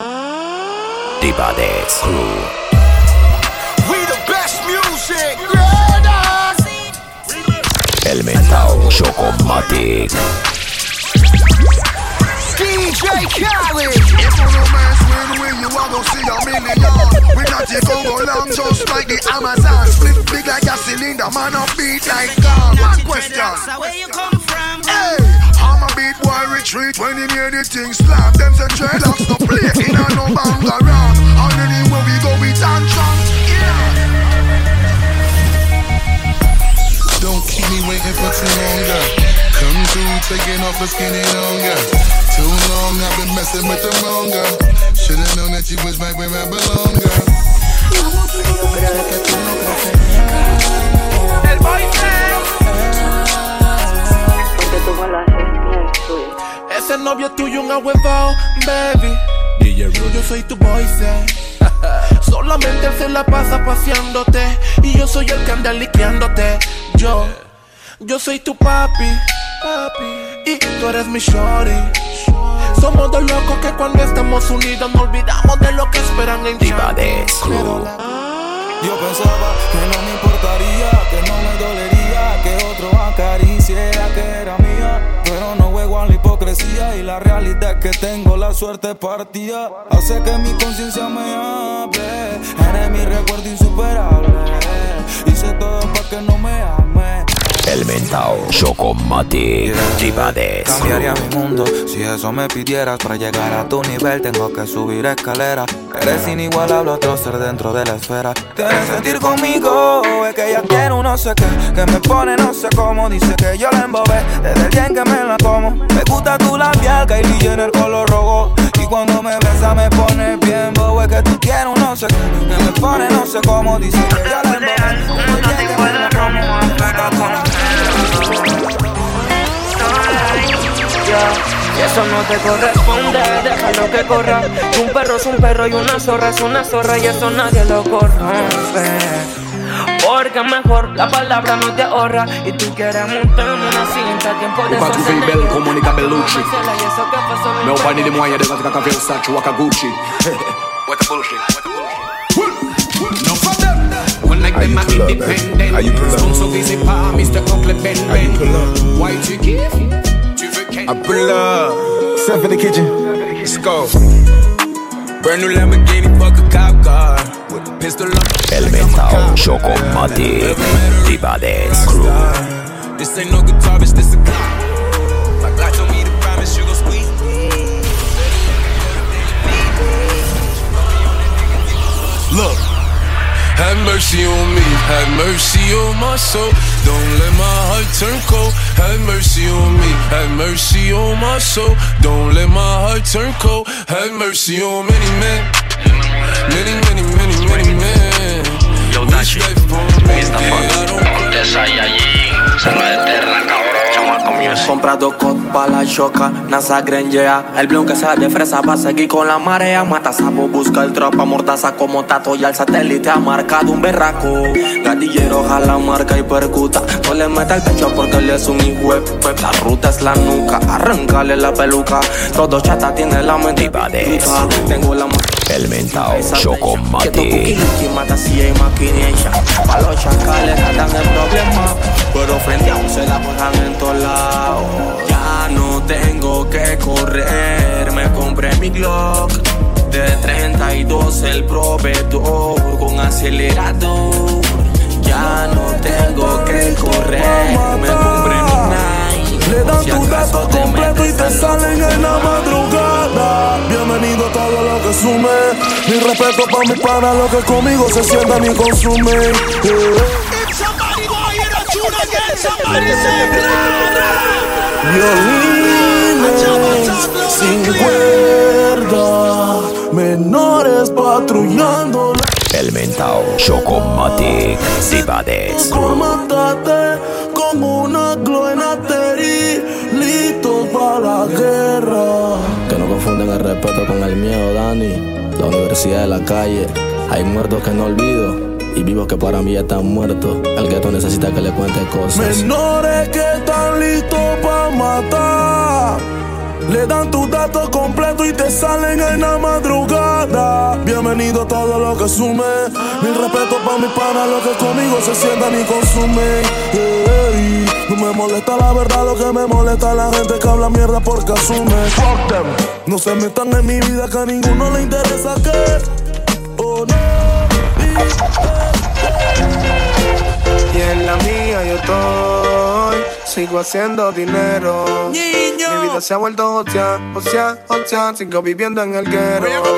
Diva Dance Crew. We the best music. Elemental Chocomatic. DJ Khaled. If you no man's win, win, you are gonna see a million. We not take over long, just like the Amazon. Split big like a cylinder, man, up beat like God. One question. Where you come from? Hey, I'm a beat boy retreat when you hear the thing slap. Them say dreadlocks no play in a no bang around. And anywhere we go, we tantrum. Yeah. Don't keep me waiting for too long. Come through, taking off the skinny longer. Too long, I've been messing with the wrong girl. Should've known that you was right where I belong, girl. El boyfriend. Ese novio tuyo un ahuevao, baby. Yo soy tu boyfriend. Solamente él se la pasa paseándote. Y yo soy el que anda liqueándote. Yo, yo soy tu papi. Papi. Y tú eres mi shorty. Somos dos locos que cuando estamos unidos no olvidamos de lo que esperan en Diva. Yo pensaba que no me importaría, que no me dolería, que otro acariciera que era mía. Pero no la hipocresía y la realidad es que tengo la suerte partida. Hace que mi conciencia me hable, eres mi recuerdo insuperable. Hice todo para que no me ame. Elemental Chocomatic. Diva Dance Cambiaría mi mundo si eso me pidieras para llegar a tu nivel. Tengo que subir escalera. Eres inigualable, otro ser dentro de la esfera. Tienes sentir conmigo, es que ella tiene un no sé qué, que me pone no sé cómo. Dice que yo la embobé desde el día en que me la como. Me gusta tu labial, Kylie en el color rojo. Y cuando me besa me pone bien bobo. Es que tú tienes un no sé qué, que me pone no sé cómo. Dice que yo la embobé desde el día en que me la como. Me gusta tu Y eso no te corresponde, déjalo que corra. Un perro es un perro y una zorra es una zorra y eso nadie lo corrompe. Porque mejor la palabra no te ahorra y tú quieres montarme una cinta, tiempo de Uka sostener. tuve bel como Monica Bellucci. Me de moyen de zaka Versace waka Gucci. What the bullshit? What the bullshit? No for them. One like them are pull up, man? independent. You so busy pa Mr. Uncle Ben you Ben. Why tu kiffes? Tu veux qu'elle I pull up. Step in the kitchen. Let's go. Brand new Lamborghini, fuck a cop car. With a pistol on Elemental Chocomatic. Diva Dance Crew. This ain't no guitar, bitch, this a car. My God told me to promise you gon' squeeze me. Look. Have mercy on me, have mercy on my soul. Don't let my heart turn cold. Have mercy on me, have mercy on my soul. Don't let my heart turn cold. Have mercy on many men, many, many, many, many men. Yo, Dachi, music. Compra dos cot pa' la choca, NASA grenjea El blon que sea de fresa va a seguir con la marea Mata sapo, busca el tropa, mortaza como tato Y al satélite ha marcado un berraco Gatillero jala marca y percuta. No le meta el pecho porque él es un hijo La ruta es la nuca, arráncale la peluca. Todo chata tiene la mente de bruta. Tengo la Elemental Quieto Chocomatic. Kukiliki mata si hay maquination Pa' los chacales andan en problemas Pero frente a un se la juegan en todos lados. Ya no tengo que correr Me compré mi Glock De 32 el proveedor Con acelerador Ya no tengo que correr Me compré mi Nike Le dan Si tu dato te completo y te en salen en la madrugada. Bienvenido a todo lo que sume. Mi respeto para mi pana, lo que conmigo se sienta ni consume. Eh. If somebody go hear the tune again, somebody say Violines sin cuerda. menores patrullando. El mentao Chocomatic Divades Crew. Mátate como una gloenateri, listo para la guerra. Que no confunden el respeto con el miedo, Dani. La universidad de la calle. Hay muertos que no olvido. Y vivos que para mí ya están muertos. El gueto necesita que le cuente cosas. Menores que están listos para matar. Le dan tus datos completos y te salen en la madrugada. Bienvenido a todo lo que sume. Mil respeto para mis panas, los que conmigo se sientan y consumen. No me molesta la verdad, lo que me molesta es la gente que habla mierda porque asume. No se metan en mi vida que a ninguno le interesa que. Oh no. Y en la mía yo estoy, sigo haciendo dinero. Mi vida se ha vuelto hostia, hostia, hostia, sigo viviendo en el guero. Mía yo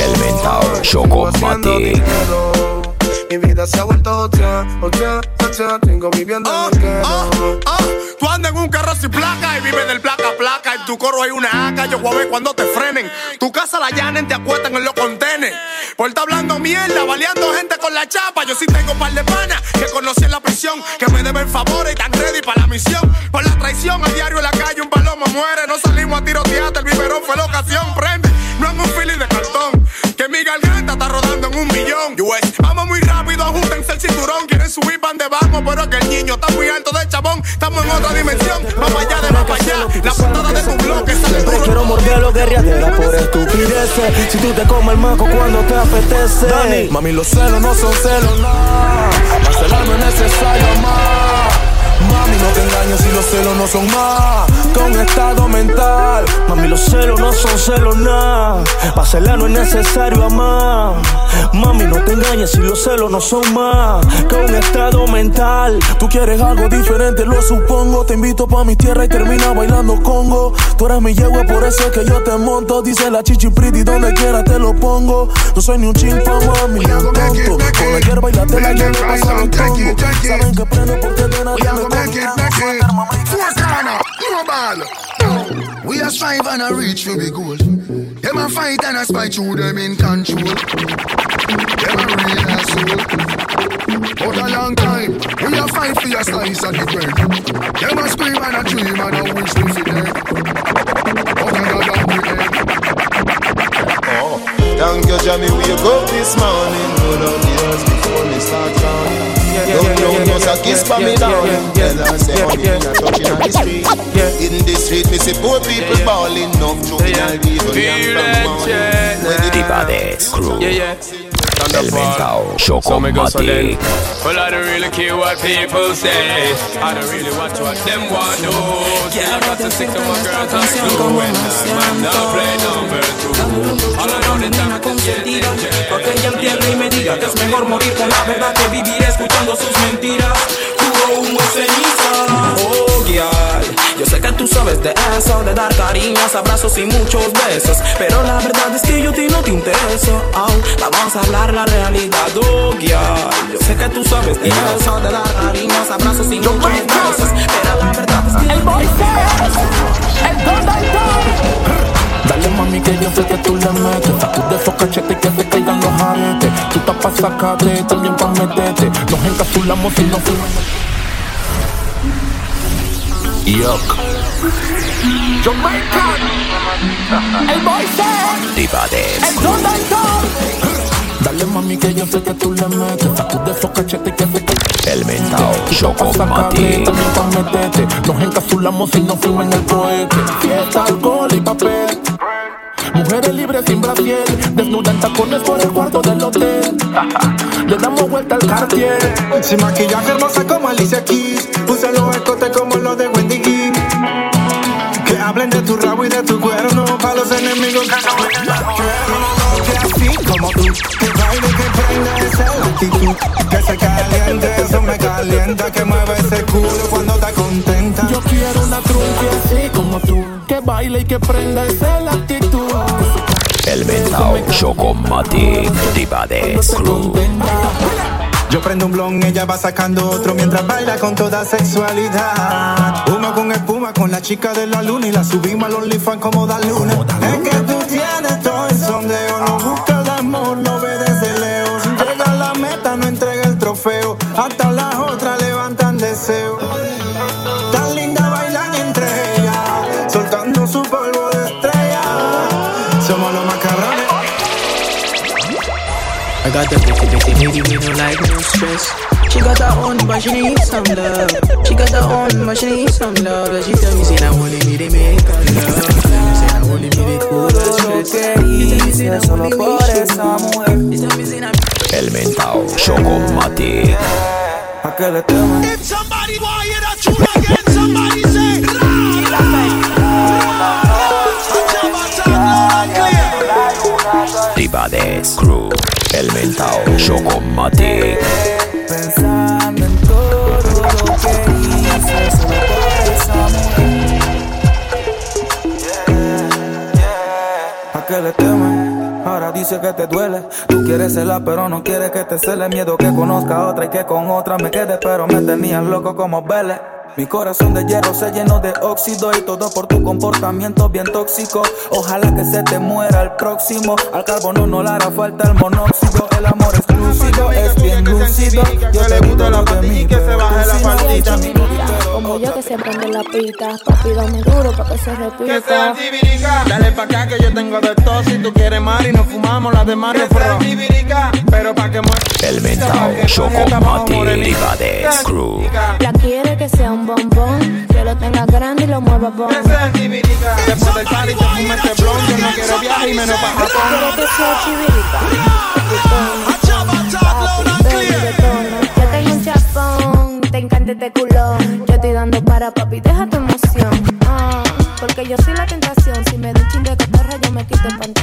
El haciendo Chocomatic dinero. Mi vida se ha vuelto hostia, hostia, sigo viviendo en el guero. Tú andas en un carro sin placa y vives del placa a placa. En tu coro hay una AK, yo voy a ver cuando te frenen. Tu casa la llanen, te acuestan en los contenes. Por estar hablando mierda, baleando gente con la chapa. Yo sí tengo un par de panas que conocí en la prisión, que me deben favores y están ready para la misión. Por la traición, a diario en la calle un palomo muere. No salimos a tirotear, el biberón fue la ocasión. Prende, no en un feeling de cartón. Que mi garganta está rodando en un millón. US, vamos muy rápido, ajustense el cinturón. Quieren subir, van de vamos, pero es que el niño está muy alto de chabón. Estamos en otra dimensión, vamos allá de más para allá. La portada de tu bloque sale Siempre duro. quiero morderlo, guerreadera por estupideces. Si tú te comes el maco cuando te apetece. Dani, mami, los celos no son celos, no. Más no es necesario más. Mami, no te engañes si los celos no son más que un estado mental. Mami, los celos no son celos nada. Pa' celar no es necesario amar. Mami, no te engañes si los celos no son más que un estado mental. Tú quieres algo diferente, lo supongo. Te invito pa' mi tierra y termina bailando congo. Tú eres mi yegua, por eso es que yo te monto. Dice la chichi pretty, donde quiera te lo pongo. No soy ni un chimpa, mami, ni un tonto. Con la hierba y la tela yo le paso. Saben que prendo and a reach for the goal. Them a fight and a spy through them in control. Them a real asshole. But a long time, we a fight for your slice of the bread. Them a scream and a dream and a wish to see dead. But I got we end. Oh, thank you, Jamie. Wake up this morning. Go down Don't know just a kiss for me darling. Tell her say honey, me not touching on the street. In the street, me see poor people bawling. Enough choking and people young from morning. When the Divades Crew. Yeah, yeah. El mentao So me go so then. Chocomatic Well, I don't really care what people say. I don't really watch what them want to. See, I got to stick to my girls like glue. When the man don't play number two. All I know the time I can get. Porque ella entienda y me diga que es mejor morir con la verdad que vivir escuchando sus mentiras. Tú sabes de eso, de dar cariños, abrazos y muchos besos. Pero la verdad es que yo a ti no te intereso. Oh, vamos a hablar la realidad, oh, girl. Yo sé que tú sabes de eso, de dar cariños, abrazos y muchos besos. Pero la verdad es que el boy el Dale mami que yo sé que tú le metes. Sacude de cachete y que se caigan los aretes. Tú estás pa' sacarte, también pa' meterte. Nos encapsulamos y nos fuimos. Yuck El boy Divades Dale mami que yo sé que tú le metes. Sacude de cachete y que se El mentao Sacate, Chocomatic también pa' meterte. Nos encapsulamos y nos fuimos en el cohete. Fiesta, alcohol y papel. Mujeres libres sin brasier Desnuda en tacones por el cuarto del hotel. Le damos vuelta al cartier. Sin maquillaje hermosa como Alicia Keys. Puse los escotes como los de Wendy Que hablen de tu rabo y de tu cuerno Pa' los enemigos que no Que así como tú Que baile, que prenda esa actitud Que se caliente, eso me calienta Que mueve ese culo cuando está contenta. Yo quiero una trunque así como tú Que baile y que prenda esa actitud El mentao Chocomatic Divades Crew Yo prendo un blon, ella va sacando otro mientras baila con toda sexualidad. Humo con espuma con la chica de la luna y la subimos al OnlyFans como da luna. Es que tú tienes got the bitchy bitchy lady, me no like no stress. She got her own, but she need some love. She got her own, but she need some love. And she tell me, say, I only me to make her love. Tell me, say, I only me to cool her stress. She tell me, say, I only me esa mujer. She tell me, say, I El mentao Chocomatic. ¿A qué le temen? If somebody want hear that tune again, somebody say Tibades Crew. El mentao Chocomatic. Pensando en todo lo que hice solo por esa mujer. ¿A qué le temen? Ahora dice que te duele. Tú quieres celar, pero no quieres que te cele. Miedo que conozca a otra y que con otra me quede. Pero me tenías loco como Vélez. Mi corazón de hierro se llenó de óxido y todo por tu comportamiento bien tóxico. Ojalá que se te muera el próximo. Al carbono no le hará falta el monóxido. El amor exclusivo es bien lúcido. Yo te gusto lo de mí, que se baje la partita. Como yo que se prende la pita, papi dame duro pa' que se repita. Dale pa' acá que yo tengo de todo. Si tú quieres mar y nos fumamos las demás pa' que. El mentao Chocomatic. Tibades Crew. La quiere que sea un bombón, que lo tenga grande y lo mueva bon. Después del party te fume este blon. Yo no quiero viajar y menos pa' Japón. que sea. Yo tengo un chapón, te encanta este culón. Yo estoy dando para papi, deja tu emoción. Ah, porque yo soy la tentación. Si me da un chin de cotorra, yo me quito el pantalón.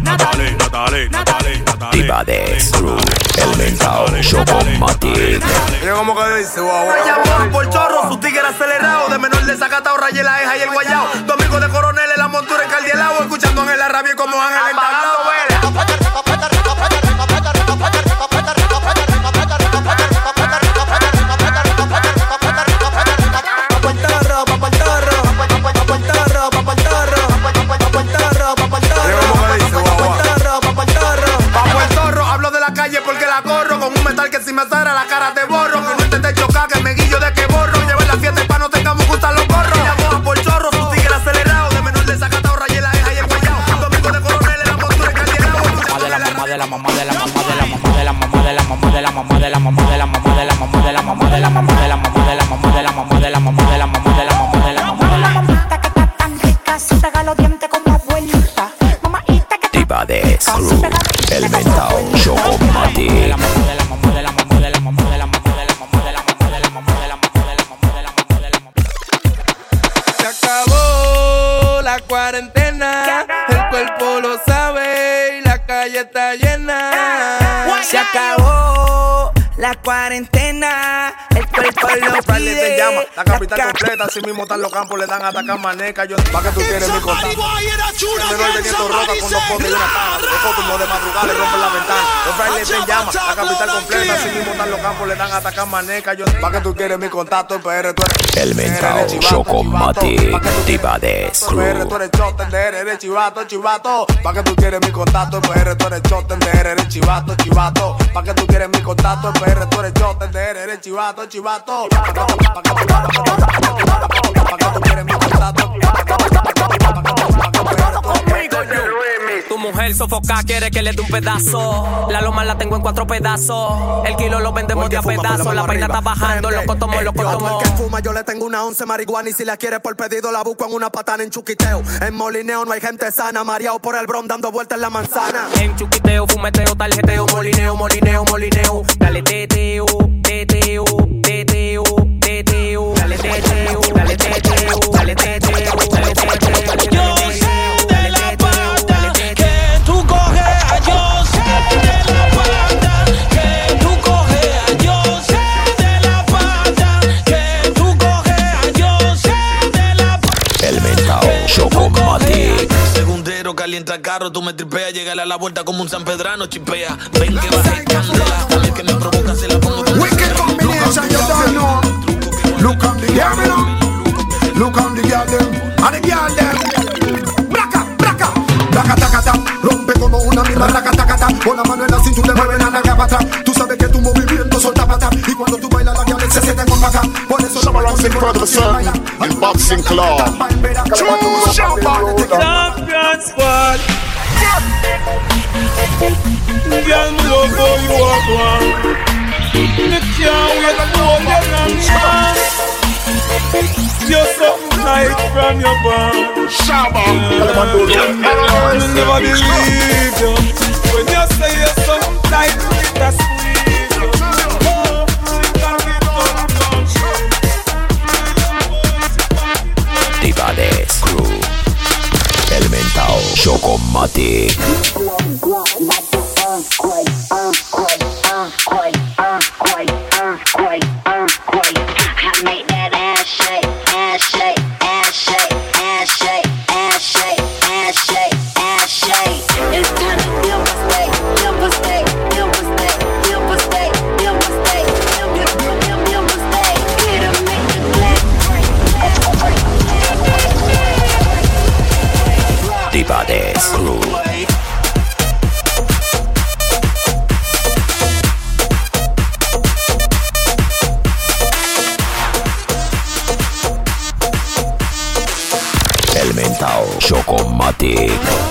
Natale, Natale, Natale, Natale, Natale. De Screw, el mentao Chocomatic. Yo como que dice, guau, chorro. Cuarentena, el cuerpo lo sabe y la calle está llena. Se acabó la cuarentena, el Friday te llama, la capital completa, así mismo están los campos, le dan atacar maneca. Yo, ¿para que tú quieres mi contacto? Me doy veniendo roca con dos potes y una cara. Los de madrugada le rompen la ventana. Los Friday te llama, la capital completa, así mismo están los campos, le dan atacar maneca. Yo, ¿para que tú quieres mi contacto? El PR, tú eres. El mentao Chocomatic Divades PR, tú eres chote, eres chivato, chivato. ¿Para que tú quieres mi contacto? El PR, tú eres chote, eres chivato, chivato. ¿Para que tú quieres mi contacto? El PR, tú eres chote, eres chivato, chivato. Tu mujer sofoca, quiere que le dé un pedazo. La loma la tengo en cuatro pedazos. El kilo lo vendemos de a pedazos. La vaina está bajando, lo cotomos, lo cotomos. que fuma, yo le tengo una once marihuana. Y si la quiere por pedido, la busco en una patana en chuquiteo. En molineo no hay gente sana. Mareado por el bron dando vueltas en la manzana. En chuquiteo, fumeteo, tarjeteo, molineo, molineo, molineo. Dale teteo, teteo, dale teteo, dale teteo. Yo sé de la pata que tú coges. Yo sé de la pata que tú coges. Yo sé de la pata que tú coges. Yo sé de la El mentao Chocomatic Segundero, calienta el carro, tú me tripeas, llegale a la vuelta como un San Pedrano, chipea. Ven que baja el candela, dale que me provoca, se la pongo Wicked combination, you don't know. Look me. Look on the girl, them. And the girl, them. Braca, braca. Braca, taca, ta. Rompe como una misma braca, taca, ta. Con la mano en la cintura, mueve la nalga para atrás. Tú sabes que tu movimiento solta para atrás. Y cuando tú bailas, la girl se siente con acá. Por eso no Summer in front of the sun in boxing club. Champion squad. Girl, me love how you walk one. Me can't wait to hold your long man. You're something like from your bone. Shaba. I never believe you. When you say you're something like that's Crew. Elemental Chocomatic. Matic.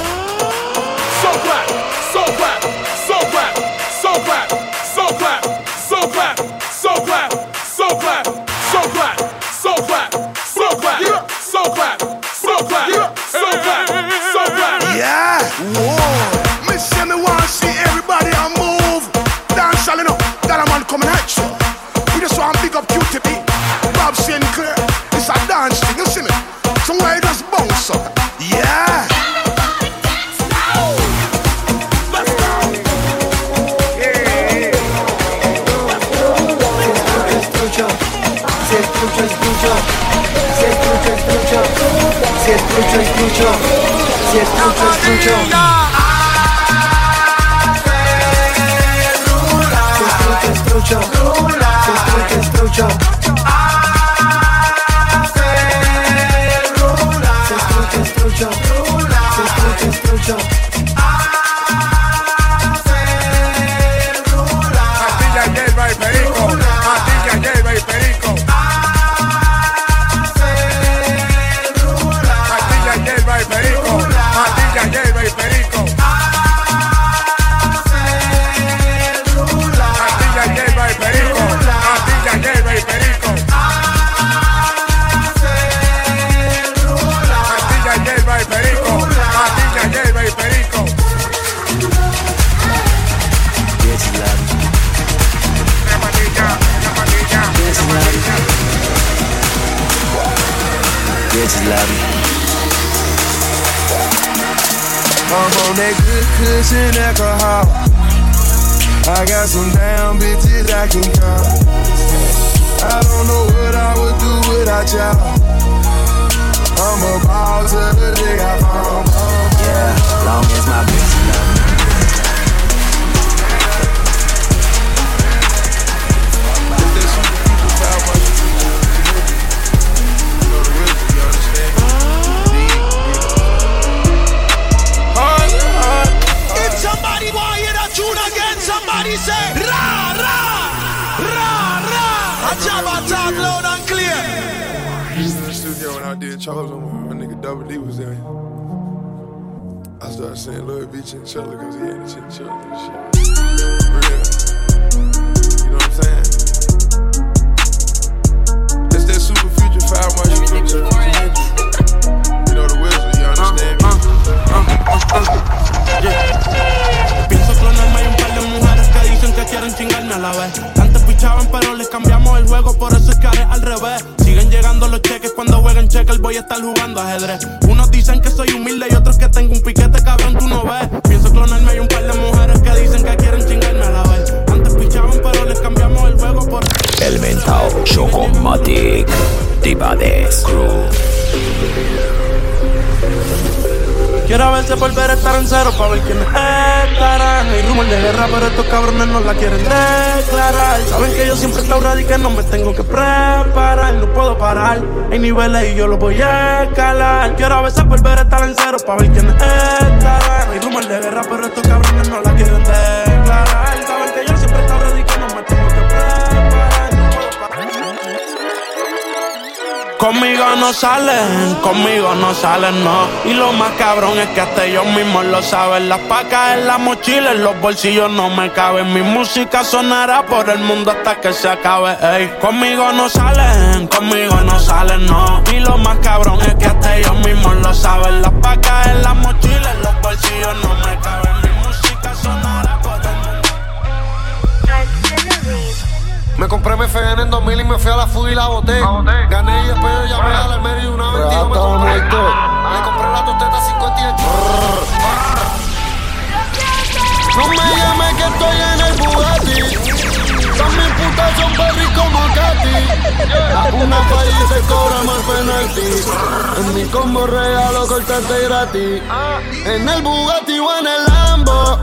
Did Chosen, my nigga Double D was there. I started saying Louis V chinchilla because he had the chinchilla and shit. Real. You know what I'm saying? It's that super future five months you took to You know the wizard, you understand me? Pienso clonarme hay un par de mujeres que dicen que quieren chingarme a la vez. Antes pichaban, pero les cambiamos el juego, por eso es que haré al revés. Siguen llegando los cheques cuando cheque, voy a estar jugando ajedrez. Unos dicen que soy humilde y otros que tengo un piquete, cabrón, tú no ves. Pienso clonarme hay un par de mujeres que dicen que quieren chingarme a la vez. Antes pichaban, pero les cambiamos el juego, por El mentao Chocomatic. Tibades Crew. Quiero a veces volver a estar en cero para ver quiénes estarán. Hay rumor de guerra, pero estos cabrones no la quieren declarar. Saben que yo siempre estoy ready y que no me tengo que preparar. No puedo parar. Hay niveles y yo los voy a escalar. Quiero a veces volver a estar en cero para ver quiénes estarán. Hay rumor de guerra, pero estos cabrones no la quieren declarar. Conmigo no salen, conmigo no salen, no. Y lo más cabrón es que hasta ellos mismos lo saben. Las pacas en la mochila, en los bolsillos no me caben. Mi música sonará por el mundo hasta que se acabe. Ey. Conmigo no salen, conmigo no salen, no. Y lo más cabrón es que hasta ellos mismos lo saben. Las pacas en la mochila, en los bolsillos no me caben. Compré mi FN en 2000 y me fui a la fuga y la boté. Gané y después yo llamé a la Almería y una vez me compré. Compré la tosteta 58. No me llames que estoy en el Bugatti. Son mis putas, son perris como Katy. Una y se cobra más penalti. En mi combo regalo cortarte gratis. En el Bugatti o en el Lambo.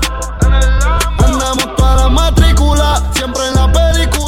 Andamos la matrícula. Siempre en la película.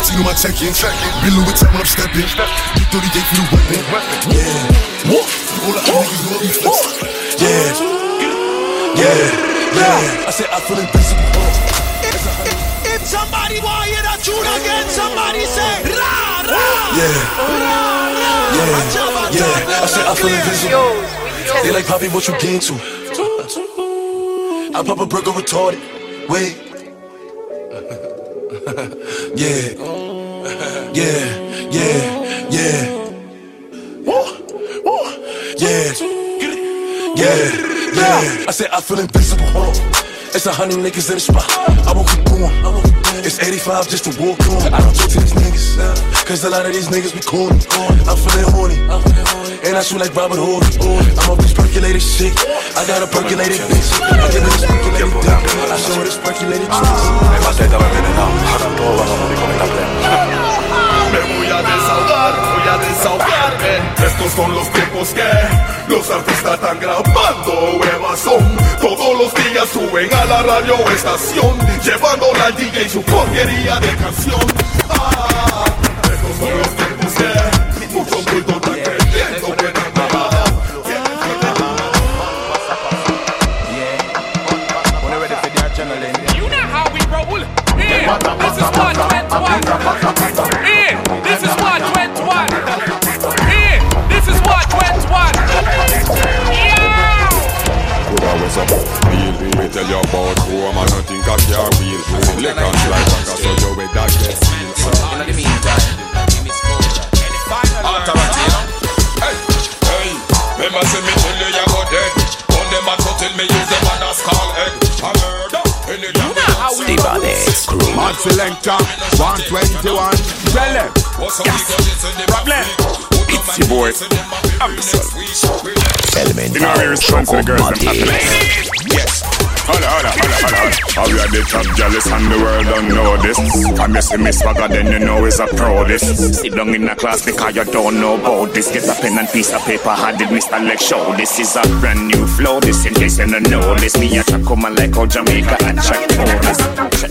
I did 15 on my check-in. Been Louis Vuitton when I'm stepping. Big 38 for the weapon. Yeah. What? All of them niggas know I be flexing. Yeah. Yeah. Yeah. I said I feel invincible. If somebody want hear that tune again, somebody say ra ra. Yeah. Yeah. Yeah. I said I feel invincible. They like Poppy, what you get to? I pop a burger retarded. Wait. yeah. Yeah. Yeah. Yeah. Woo. Woo. Yeah. Yeah. Yeah. I said I feel invincible. It's a hundred niggas in the spot. I won't keep going. It's 85 just to walk on. I don't talk to these niggas. Cause a lot of these niggas be corny. I'm feeling horny. And I shoot like Robert Hood. I'm off this percolated shit. I got a percolated bitch. I give her this percolated dick. I show her this percolated Me Estos son los tiempos que los artistas están grabando huevas son. Todos los días suben a la radio estación, llevándole al DJ su porquería de canción. Ah, estos son los tiempos que muchos bultos close up. Deal, me tell you about Chrome and nothing can car wheel. Select and slide back, so you with that get feel. In the meantime, give me exposure. Authority, you know? Hey, hey, remember say me tell you you go dead. On them a to tell me use them and a skull head. A murder, any time The baddest crew. Mad selector, 121. Well, Problem. It's your boy, Absol. Elemental You know, we respond to the girls them happy. Yes. Holla, holla, holla, holla. How we are the top jealous and the world don't know this. Come you see me swagger, then you know it's a pro this. Sit down in the class because you don't know about this. Get a pen and piece of paper, how did Mr. Lex show? This is a brand new flow, this in case you don't know this. Me a track come like how Jamaica and check Taurus. Check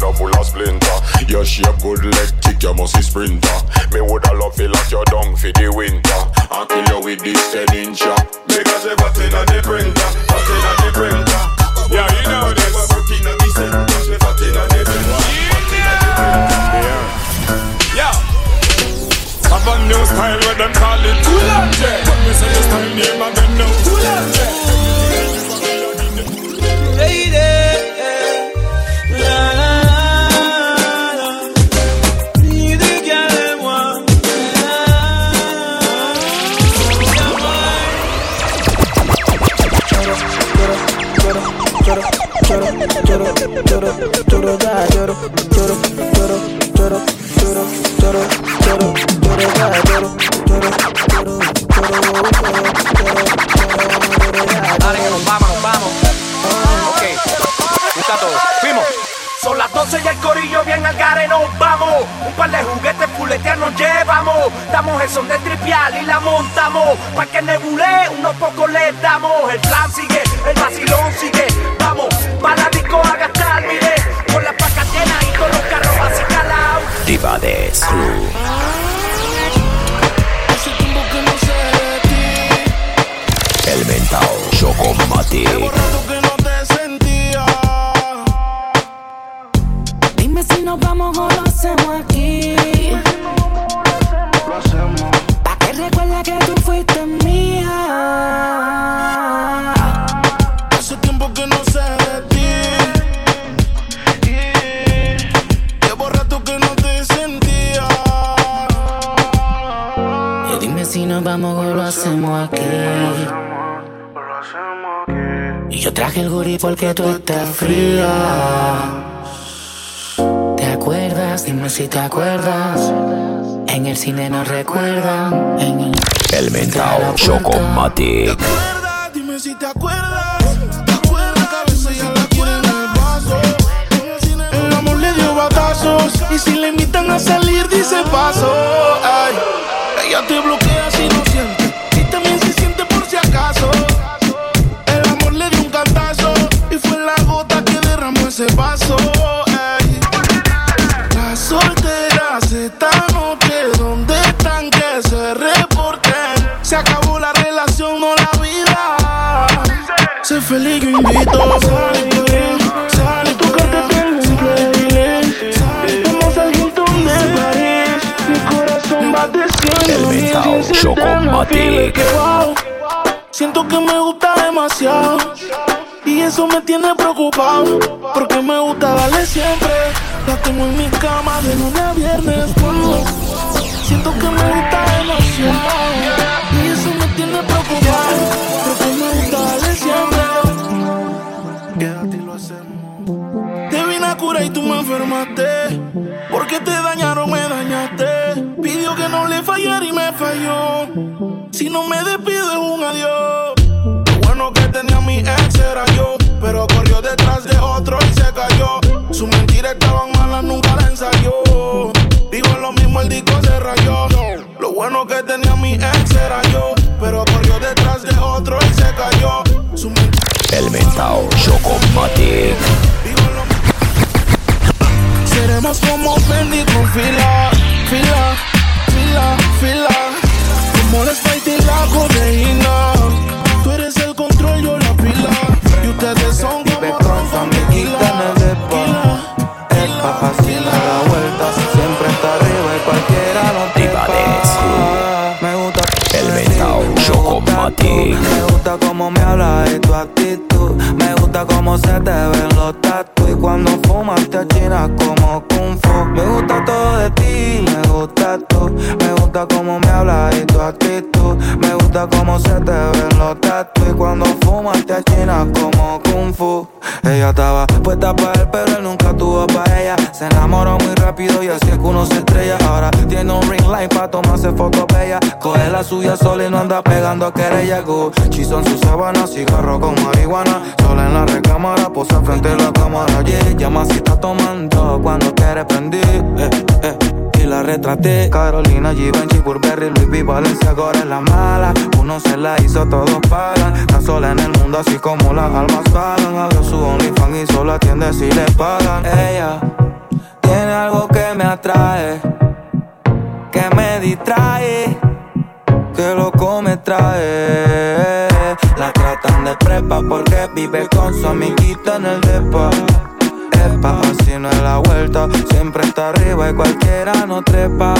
now your printing, smooth and full of splinter. Your shape good leg kick, you must be sprinter. Me woulda love feel like your down for the winter. And kill you with this 10 incher. Because you got in on the printer, got in on the printer. Yeah, you know this. Working on the center, she got in on the printer. Yeah. Have a new style where them call it Kulanje. When me say the style name and Dale, que nos vamos, nos vamos. Ok, está todo. Fuimos. Son las 12 y el corillo bien al gare nos vamos. Un par de juguetes fuletear nos llevamos. Damos el son de tripial y la montamos. Pa' que nebule, unos pocos le damos. El plan sigue, el vacilón sigue. Vamos, pa' la disco a gastar, mire. Con las pacas llenas y con los carros así calados. The baddest crew. Elemental Chocomatic. que no te sentía. Dime si nos vamos o lo hacemos aquí. Pa' que recuerda que tú fuiste mía. O lo hacemos aquí. Y yo traje el guri porque tú estás fría. ¿Te acuerdas? Dime si te acuerdas. En el cine nos recuerdan. En el Elemental Chocomatic. Dime si te acuerdas. ¿Te acuerdas que a veces ya la quieren en el? El amor le dio batazos. Y si le invitan a salir, dice paso. Ay, ella te bloquea invito. Sale sale de París. Mi corazón Chocomatic. Siento que me gusta demasiado. Y eso me tiene preocupado. Porque me gusta darle siempre. La tengo en mi cama de lunes a viernes. wow. Siento que me gusta demasiado. Despido es un adiós. Lo bueno que tenía mi ex era yo. Pero corrió detrás de otro y se cayó. Sus mentiras estaban malas, nunca la ensayó. Digo lo mismo, el disco se rayó. Lo bueno que tenía mi ex era yo. Pero corrió detrás de otro y se cayó. Sus mentiras Elemental Chocomatic. Seremos como Fendi con fila, fila, gusta cómo me hablas y tu actitud. Me gusta cómo se te ven los tatu y cuando fumas te achinas como kung fu. Me gusta todo de ti, me gusta tú. Me gusta cómo me hablas y tu actitud. Me gusta cómo se te ven los tatu y cuando fumas te achinas como kung fu. Ella estaba puesta para él, pero él nunca tuvo para ella. Se enamoró muy rápido y así es que uno se estrella. Ahora tiene un ring light para tomarse fotos bellas. Coge la suya sola y no anda pegando querella. Gucci son sus sábanas, cigarro con marihuana. Sola en la recámara, posa frente a la cámara. Yeah, llama si está tomando cuando quiere prender. Eh, eh. Y la retraté. Carolina, Givenchy, Burberry, Louis V, Valencia, ahora es la mala. Uno se la hizo, todos pagan Está sola en el mundo así como las almas pagan Abrió su OnlyFans y solo atiende si le pagan. Ella tiene algo que me atrae Que me distrae Que loco me trae. La tratan de prepa porque vive con su amiguita en el depa Así no es la vuelta Siempre está arriba y cualquiera no trepa.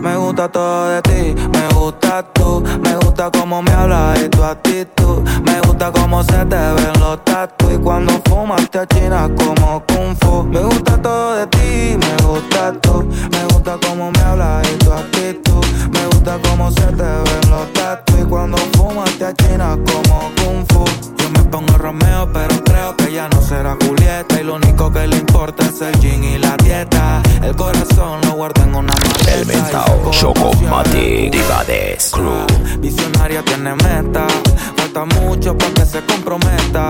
Me gusta todo de ti, me gusta tú Me gusta cómo me hablas y tu actitud. Me gusta cómo se te ven los tatu Y cuando fumas te achinas como kung fu. Me gusta todo de ti, me gusta tú Me gusta cómo me hablas y tu actitud. Me gusta cómo se te ven los tatu Y cuando fumas te achinas como kung fu. Yo me pongo Romeo pero creo que ya no será Julieta Y lo único que le importa es el gin y la dieta. El corazón lo guarda en una maleta. El Mentao Chocomatic. Divades Crew. Visionaria tiene meta. Falta mucho para que se comprometa.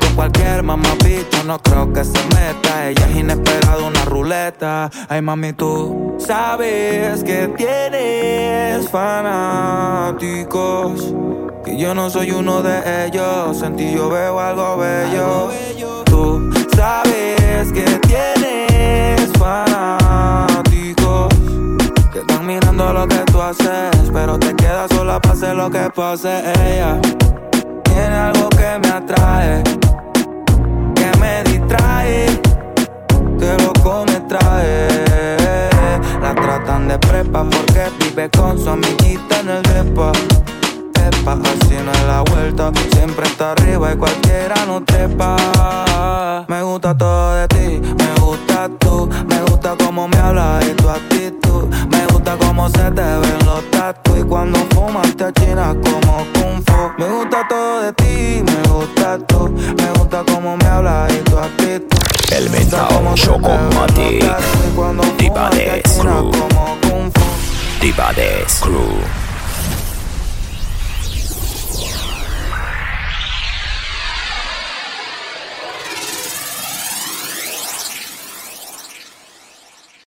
Con cualquier mamá bicho no creo que se meta. Ella es inesperada, una ruleta. Ay mami tú sabes que tienes fanáticos. Que yo no soy uno de ellos. En ti yo veo algo bello. Tú sabes que tienes fanáticos que están mirando lo que tú haces, pero te quedas sola hacer lo que pase. Ella